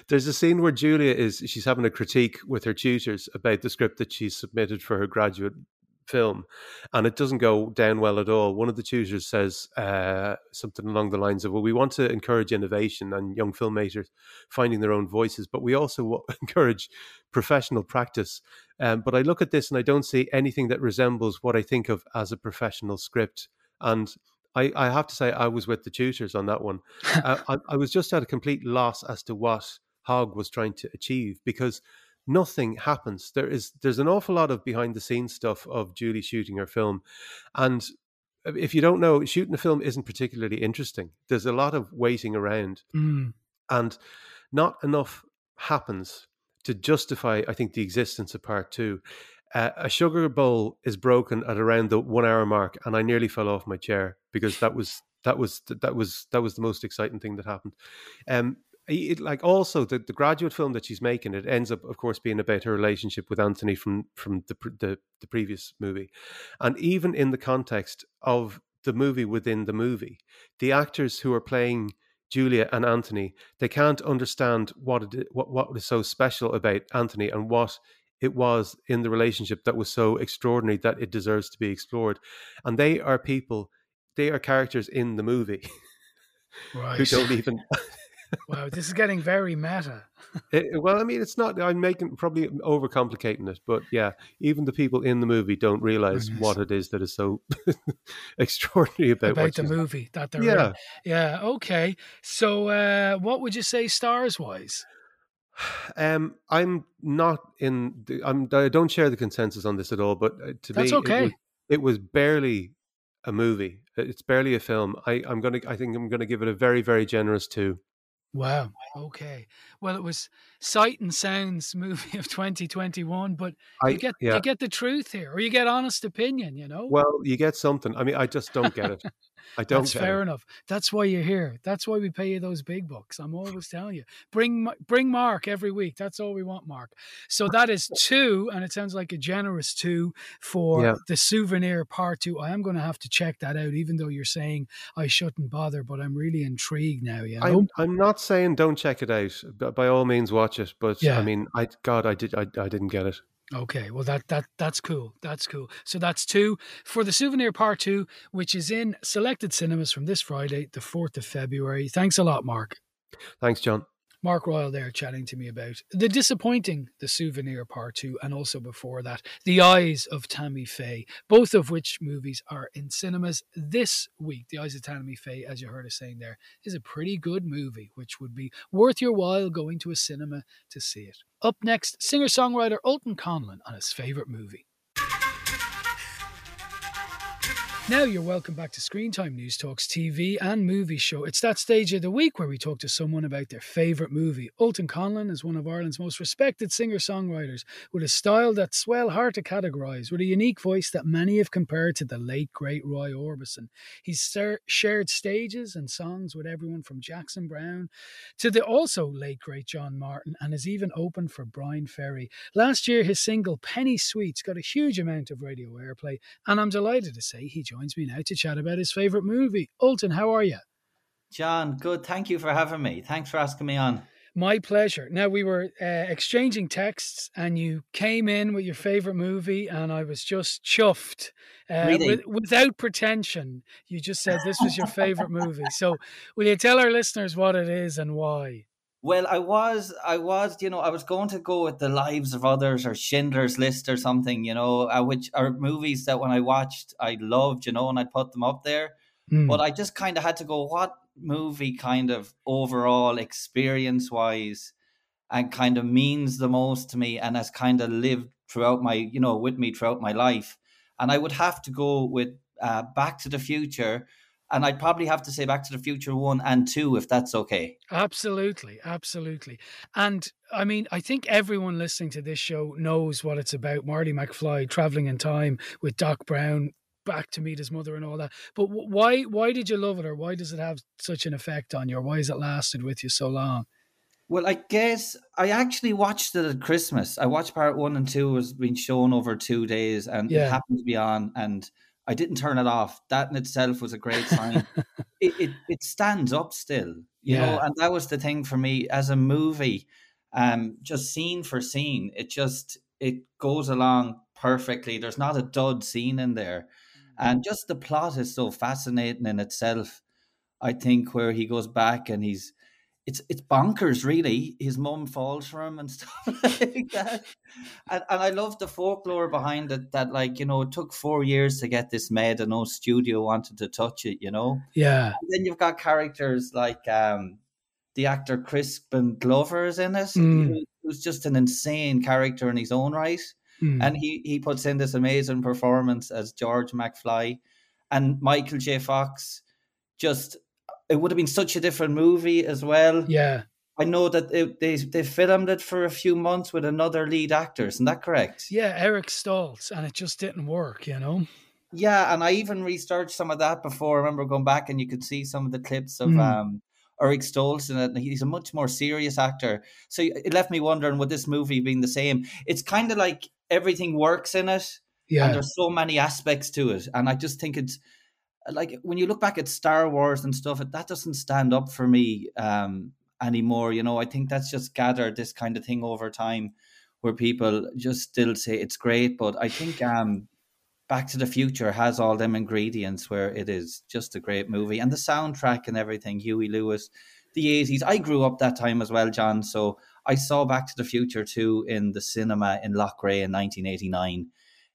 There's a scene where Julia is she's having a critique with her tutors about the script that she's submitted for her graduate film, and it doesn't go down well at all. One of the tutors says uh, something along the lines of, "Well, we want to encourage innovation and young filmmakers finding their own voices, but we also encourage professional practice." Um, but I look at this and I don't see anything that resembles what I think of as a professional script, and I, I have to say I was with the tutors on that one. uh, I, I was just at a complete loss as to what Hogg was trying to achieve because nothing happens. There is there's an awful lot of behind the scenes stuff of Julie shooting her film, and if you don't know, shooting a film isn't particularly interesting. There's a lot of waiting around, mm. and not enough happens to justify, I think, the existence of part two. Uh, a sugar bowl is broken at around the one hour mark, and I nearly fell off my chair because that was that was that was that was the most exciting thing that happened. Um, it, like also the, the graduate film that she's making it ends up of course being about her relationship with anthony from from the, the the previous movie and even in the context of the movie within the movie the actors who are playing julia and anthony they can't understand what it, what what is so special about anthony and what it was in the relationship that was so extraordinary that it deserves to be explored and they are people they are characters in the movie right. who don't even wow, this is getting very meta. it, well, I mean, it's not. I'm making probably overcomplicating it, but yeah, even the people in the movie don't realize Goodness. what it is that is so extraordinary about, about the movie that they're yeah, in. yeah. Okay, so uh, what would you say stars wise? Um, I'm not in. The, I'm. I don't share the consensus on this at all. But uh, to That's me, okay. It was, it was barely a movie. It's barely a film. I, I'm gonna. I think I'm gonna give it a very, very generous two. Wow. Okay. Well, it was Sight and Sounds movie of 2021, but I, you get yeah. you get the truth here, or you get honest opinion. You know. Well, you get something. I mean, I just don't get it. I don't. That's fair enough. That's why you're here. That's why we pay you those big bucks. I'm always telling you, bring bring Mark every week. That's all we want, Mark. So that is two, and it sounds like a generous two for yeah. the souvenir part two. I am going to have to check that out, even though you're saying I shouldn't bother, but I'm really intrigued now. You know? I'm, I'm not saying don't check it out. By all means, watch it. But yeah. I mean, I God, I did, I, I didn't get it. Okay, well that that that's cool. That's cool. So that's two for the souvenir part two, which is in selected cinemas from this Friday, the fourth of February. Thanks a lot, Mark. Thanks, John. Mark Royal there chatting to me about the disappointing The Souvenir Part 2 and also before that The Eyes of Tammy Faye, both of which movies are in cinemas this week. The Eyes of Tammy Faye, as you heard us saying there, is a pretty good movie, which would be worth your while going to a cinema to see it. Up next, singer-songwriter Ultan Conlon on his favourite movie. Now you're welcome back to Screen Time Newstalk's TV and movie show. It's that stage of the week where we talk to someone about their favourite movie. Ultan Conlon is one of Ireland's most respected singer-songwriters with a style that's well hard to categorise, with a unique voice that many have compared to the late great Roy Orbison. He's ser- shared stages and songs with everyone from Jackson Browne to the also late great John Martyn, and has even opened for Bryan Ferry. Last year his single Penny Sweets got a huge amount of radio airplay and I'm delighted to say he joins me now to chat about his favourite movie. Ultan, how are you? John, good. Thank you for having me. Thanks for asking me on. My pleasure. Now, we were uh, exchanging texts, and you came in with your favourite movie, and I was just chuffed. Uh, really? with, without pretension, you just said this was your favourite movie. So, will you tell our listeners what it is and why? Well, I was, I was, you know, I was going to go with the lives of others or Schindler's List or something, you know, uh, which are movies that when I watched, I loved, you know, and I put them up there. Mm. But I just kind of had to go, what movie kind of overall experience wise and kind of means the most to me and has kind of lived throughout my, you know, with me throughout my life. And I would have to go with uh, Back to the Future and I'd probably have to say Back to the Future one and two, if that's okay. Absolutely, absolutely. And I mean, I think everyone listening to this show knows what it's about. Marty McFly traveling in time with Doc Brown back to meet his mother and all that. But why why did you love it, or why does it have such an effect on you, or why has it lasted with you so long? Well, I guess I actually watched it at Christmas. I watched part one and two was being shown over two days, and yeah. it happened to be on and I didn't turn it off. That in itself was a great sign. it, it, it stands up still, you yeah. know, and that was the thing for me as a movie. Um, just scene for scene, it just it goes along perfectly. There's not a dud scene in there. And just the plot is so fascinating in itself. I think where he goes back and he's it's it's bonkers really. His mum falls for him and stuff like that. And, and I love the folklore behind it that like, you know, it took four years to get this made and no studio wanted to touch it, you know? Yeah. And then you've got characters like um the actor Crispin Glover is in it, Mm. who's just an insane character in his own right. Mm. And he he puts in this amazing performance as George McFly and Michael J. Fox. Just it would have been such a different movie as well. Yeah. I know that it, they they filmed it for a few months with another lead actor. Isn't that correct? Yeah, Eric Stoltz, and it just didn't work, you know? Yeah, and I even researched some of that before. I remember going back and you could see some of the clips of Mm. um, Eric Stoltz and He's a much more serious actor. So it left me wondering, would this movie being the same? It's kind of like everything works in it. Yeah. And there's so many aspects to it. And I just think it's like when you look back at Star Wars and stuff, that doesn't stand up for me um, anymore. You know, I think that's just gathered this kind of thing over time where people just still say it's great. But I think um, Back to the Future has all them ingredients where it is just a great movie. And the soundtrack and everything, Huey Lewis, the 80s. I grew up that time as well, John. So I saw Back to the Future too in the cinema in Loughrea in 1989.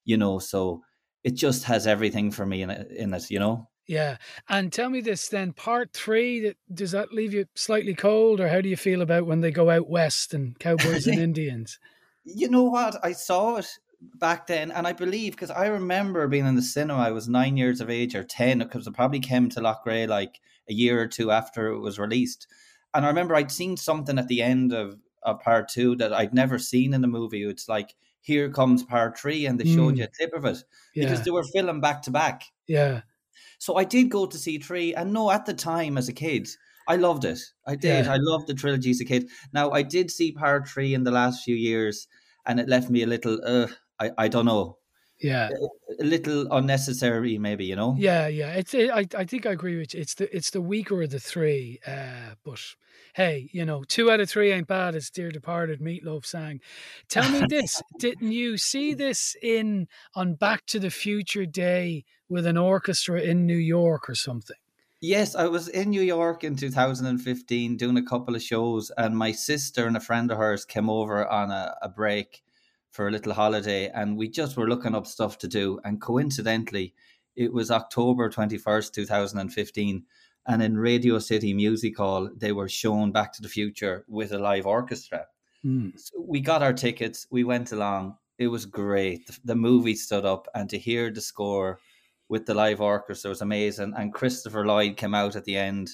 You know, so it just has everything for me in it, in it you know? Yeah. And tell me this then, part three, does that leave you slightly cold, or how do you feel about when they go out west and cowboys and Indians? You know what? I saw it back then, and I believe because I remember being in the cinema. I was nine years of age or ten, because I probably came to Loughrea like a year or two after it was released. And I remember I'd seen something at the end of, of part two that I'd never seen in the movie. It's like, here comes part three, and they showed Mm. you a clip of it because they were filming back to back. Yeah. So I did go to see three, and no, at the time as a kid, I loved it. I did. Yeah. I loved the trilogy as a kid. Now I did see part three in the last few years, and it left me a little. Uh, I I don't know, Yeah. a little unnecessary, maybe. You know. Yeah, yeah. It's it, I I think I agree with you. It's the it's the weaker of the three. Uh, but hey, you know, two out of three ain't bad, as Dear Departed Meatloaf sang. Tell me this: Didn't you see this in on Back to the Future Day with an orchestra in New York or something? Yes, I was in New York in 2015 doing a couple of shows, and my sister and a friend of hers came over on a, a break for a little holiday, and we just were looking up stuff to do. And coincidentally, it was October 21st, 2015, and in Radio City Music Hall, they were shown Back to the Future with a live orchestra. Hmm. So we got our tickets, we went along. It was great. The, the movie stood up, and to hear the score with the live orchestra was amazing. And Christopher Lloyd came out at the end,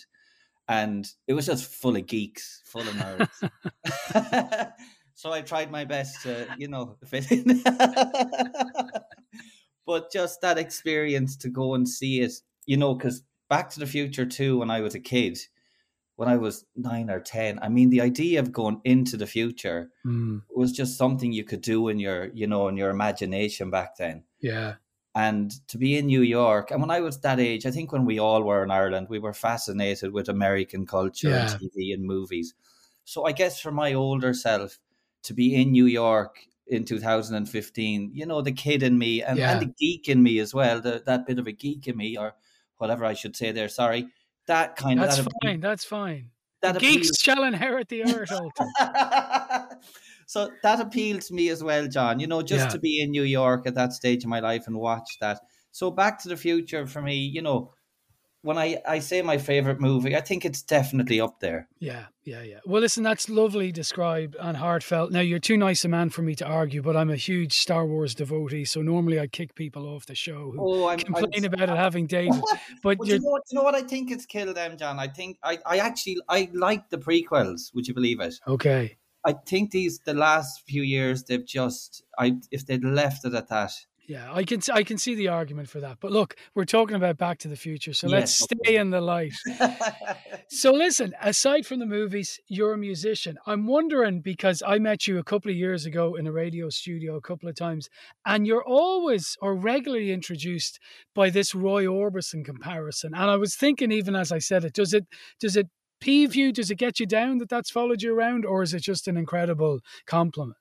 and it was just full of geeks, full of nerds. so I tried my best to, you know, fit in. but just that experience to go and see it, you know, because Back to the Future 2, when I was a kid, when I was nine or 10, I mean, the idea of going into the future Mm, was just something you could do in your, you know, in your imagination back then yeah. and to be in New York. And when I was that age, I think when we all were in Ireland, we were fascinated with American culture and Yeah. TV and movies. So I guess for my older self to be in New York in 2015, you know, the kid in me and, Yeah. and the geek in me as well, the, that bit of a geek in me, or whatever I should say there, sorry, that kind That's of. That's fine. That's fine. that geeks appeals- shall inherit the earth, so that appealed to me as well, John. You know, just Yeah. to be in New York at that stage of my life and watch that. So Back to the Future for me, you know, when I, I say my favorite movie, I think it's definitely up there. Yeah, yeah, yeah. Well, listen, that's lovely described and heartfelt. Now, you're too nice a man for me to argue, but I'm a huge Star Wars devotee, so normally I'd kick people off the show who Oh, I'm, complain I'm- about it having dated. But Well, you're, you know, what- you know what I think it's killed them, John. I think I, I actually I like the prequels. Would you believe it? okay. I think these the last few years they've just I if they'd left it at that. Yeah, I can I can see the argument for that. But look, we're talking about Back to the Future, so let's stay in the light. so listen, aside from the movies, you're a musician. I'm wondering because I met you a couple of years ago in a radio studio a couple of times, and you're always or regularly introduced by this Roy Orbison comparison. And I was thinking, even as I said it, does it does it peeve you? Does it get you down that that's followed you around, or is it just an incredible compliment?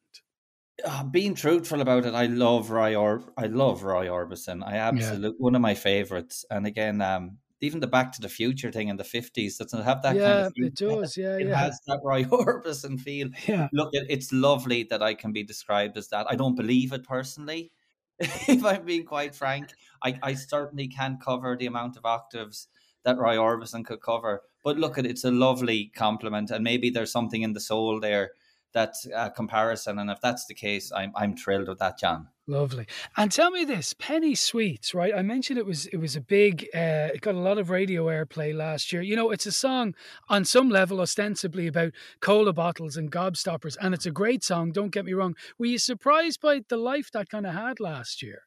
Uh, being truthful about it, I love Roy or I love Roy Orbison. I absolutely yeah. one of my favorites. And again, um, even the Back to the Future thing in the fifties doesn't have that yeah, kind of feel. it does. Yeah, it yeah. has that Roy Orbison feel. Yeah, look, it's lovely that I can be described as that. I don't believe it personally. if I'm being quite frank, I, I certainly can't cover the amount of octaves that Roy Orbison could cover. But look at it's a lovely compliment, and maybe there's something in the soul there that's a comparison. And if that's the case, I'm I'm thrilled with that, John. Lovely. And tell me this, Penny Sweets, right? I mentioned it was it was a big uh, it got a lot of radio airplay last year. You know, it's a song on some level ostensibly about cola bottles and gobstoppers, and it's a great song, don't get me wrong. Were you surprised by the life that kind of had last year?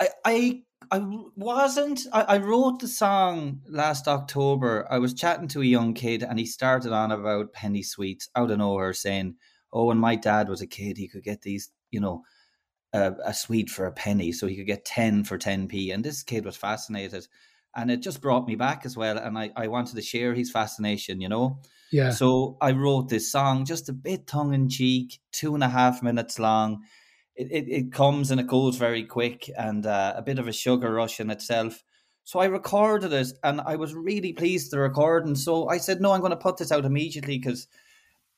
I I, I wasn't. I, I wrote the song last October. I was chatting to a young kid and he started on about penny sweets out of nowhere saying, Oh, when my dad was a kid, he could get these, you know, a, a sweet for a penny, so he could get 10 for 10p. And this kid was fascinated. And it just brought me back as well. And I, I wanted to share his fascination, you know? Yeah. So I wrote this song, just a bit tongue in cheek, two and a half minutes long. It, it, it comes and it goes very quick and uh, a bit of a sugar rush in itself. So I recorded it and I was really pleased to record. And so I said, no, I'm going to put this out immediately because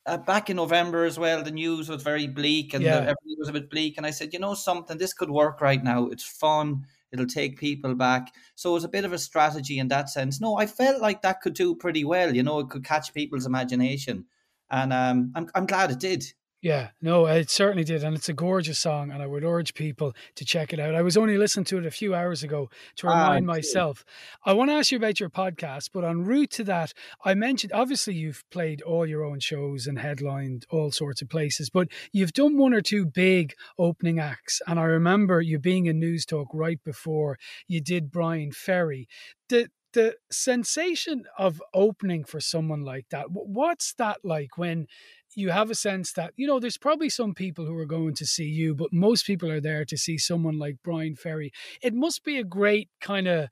uh, back in November as well, the news was very bleak and Yeah. everything was a bit bleak. And I said, you know something, this could work right now. It's fun. It'll take people back. So it was a bit of a strategy in that sense. No, I felt like that could do pretty well. You know, it could catch people's imagination. And um, I'm, I'm glad it did. Yeah, no, it certainly did. And it's a gorgeous song, and I would urge people to check it out. I was only listening to it a few hours ago to Ah, remind myself. I want to ask you about your podcast, but en route to that, I mentioned obviously you've played all your own shows and headlined all sorts of places, but you've done one or two big opening acts. And I remember you being in Newstalk right before you did Bryan Ferry. The, the sensation of opening for someone like that, what's that like when you have a sense that you know there's probably some people who are going to see you but most people are there to see someone like bryan ferry it must be a great kind of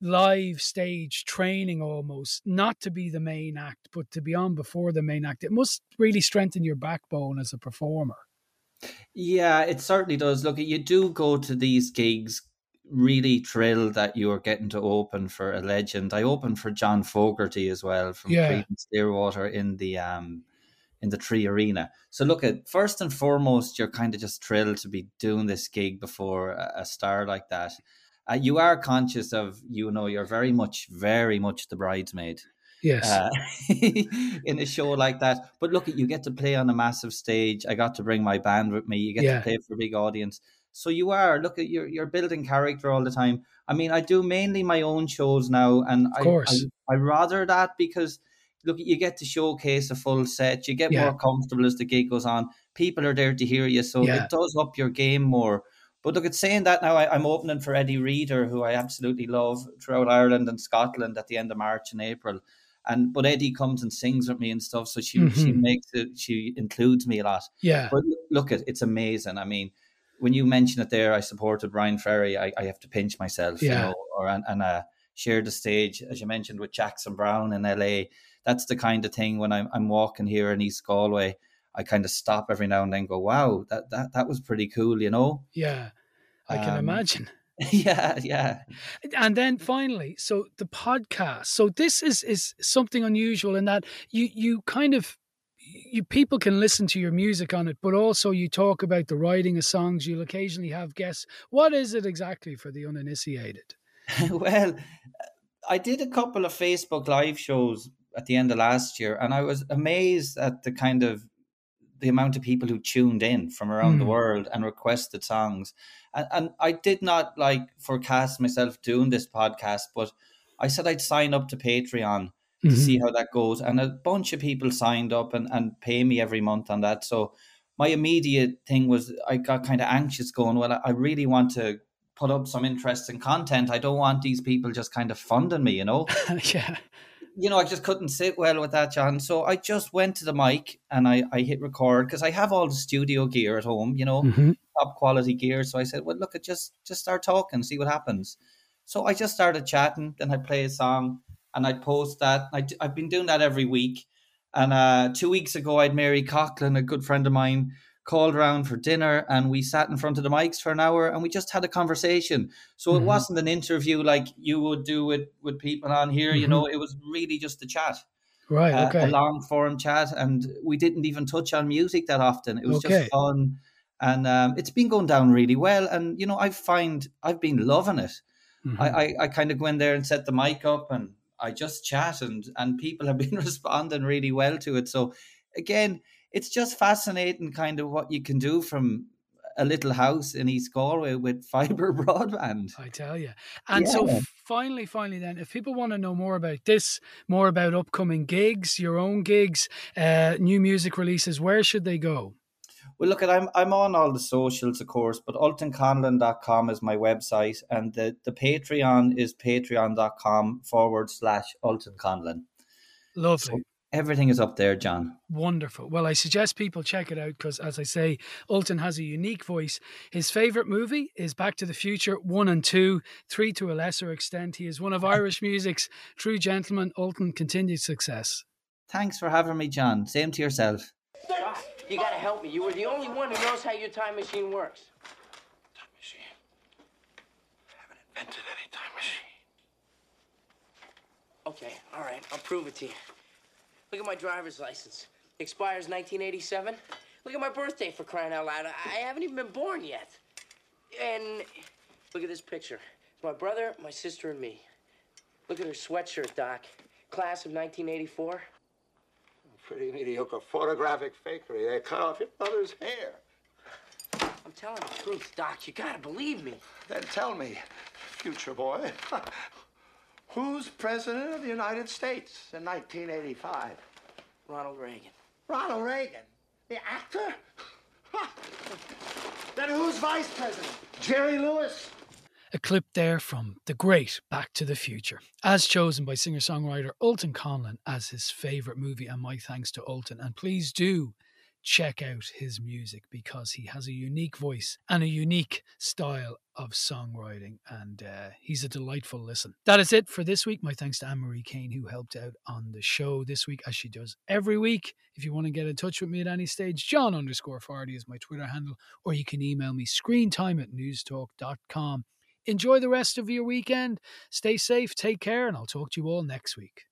live stage training almost not to be the main act but to be on before the main act it must really strengthen your backbone as a performer Yeah, it certainly does. Look, you do go to these gigs really thrilled that you are getting to open for a legend. I opened for John Fogerty as well from Yeah. Creedence Clearwater in the um in the 3Arena. So look at first and foremost, you're kind of just thrilled to be doing this gig before a, a star like that. Uh, you are conscious of you know you're very much very much the bridesmaid yes uh, in a show like that. But look, at you get to play on a massive stage. I got to bring my band with me. You get Yeah. to play for a big audience. So you are look at you're you're building character all the time. I mean, I do mainly my own shows now, and I, course. I I rather that because look, you get to showcase a full set. You get Yeah. more comfortable as the gig goes on. People are there to hear you, so Yeah. it does up your game more. But look, at saying that now, I, I'm opening for Eddie Reader, who I absolutely love throughout Ireland and Scotland at the end of March and April. And but Eddie comes and sings with me and stuff, so she she Mhm. makes it. She includes me a lot. Yeah. But look, at it's amazing. I mean, when you mention it there, I supported Bryan Ferry. I, I have to pinch myself, you Yeah. know, or and, and uh, share the stage as you mentioned with Jackson Browne in LA. That's the kind of thing when I'm I'm walking here in East Galway. I kind of stop every now and then, and go, "Wow, that that that was pretty cool," you know. yeah i can Um, imagine yeah, yeah. and then finally so the podcast so this is is something unusual in that you you kind of you people can listen to your music on it but also you talk about the writing of songs you'll occasionally have guests what is it exactly for the uninitiated well, I did a couple of Facebook live shows at the end of last year, and I was amazed at the kind of the amount of people who tuned in from around the Mm. world and requested songs. And, and I did not like forecast myself doing this podcast, but I said I'd sign up to Patreon to Mhm. see how that goes. And a bunch of people signed up and, and pay me every month on that. So my immediate thing was I got kind of anxious going, well, I really want to put up some interesting content. I don't want these people just kind of funding me, you know? yeah you know, I just couldn't sit well with that, John. So I just went to the mic and I, I hit record because I have all the studio gear at home, you know, Mhm. top quality gear. So I said, well, look, at just just start talking, see what happens. So I just started chatting. Then I'd play a song and I'd post that. I, I've been doing that every week. And uh, two weeks ago, I'd Mary Coughlan, a good friend of mine, called around for dinner and we sat in front of the mics for an hour and we just had a conversation. So mm-hmm. it wasn't an interview like you would do with, with people on here, mm-hmm. you know, it was really just a chat. Right, uh, okay. A long form chat. And we didn't even touch on music that often. It was okay. just fun. And um, it's been going down really well. And, you know, I find I've been loving it. Mm-hmm. I, I, I kind of go in there and set the mic up and I just chat and, and people have been responding really well to it. So again, it's just fascinating kind of what you can do from a little house in East Galway with fiber broadband. I tell you. And yeah. so finally, finally, then, if people want to know more about this, more about upcoming gigs, your own gigs, uh, new music releases, where should they go? Well, look, at I'm I'm on all the socials, of course, but ultanconlon.com is my website, and the, the Patreon is patreon.com forward slash ultanconlon. Lovely. So Everything is up there, John. Wonderful. Well, I suggest people check it out because, as I say, Ultan has a unique voice. His favourite movie is Back to the Future 1 and 2, 3 to a lesser extent. He is one of Irish music's true gentlemen. Ultan, continued success. Thanks for having me, John. Same to yourself. You gotta help me. You were the only one who knows how your time machine works. Time machine? I haven't invented any time machine. Okay, all right. I'll prove it to you. Look at my driver's license. Expires 1987. Look at my birthday for crying out loud. I haven't even been born yet. And look at this picture. It's my brother, my sister, and me. Look at her sweatshirt, Doc. Class of 1984. Pretty mediocre photographic fakery. They cut off your brother's hair. I'm telling the truth, Doc. You gotta believe me. Then tell me, future boy, Who's president of the United States in 1985? Ronald Reagan. Ronald Reagan? The actor? then who's vice president? Jerry Lewis? A clip there from the great Back to the Future, as chosen by singer songwriter Ultan Conlon as his favourite movie, and my thanks to Ultan. And please do check out his music because he has a unique voice and a unique style of songwriting, and uh, he's a delightful listen. That is it for this week. My thanks to Anne Marie Kane, who helped out on the show this week, as she does every week. If you want to get in touch with me at any stage, John underscore Fardy is my Twitter handle, or you can email me screentime at newstalk.com. Enjoy the rest of your weekend. Stay safe, take care, and I'll talk to you all next week.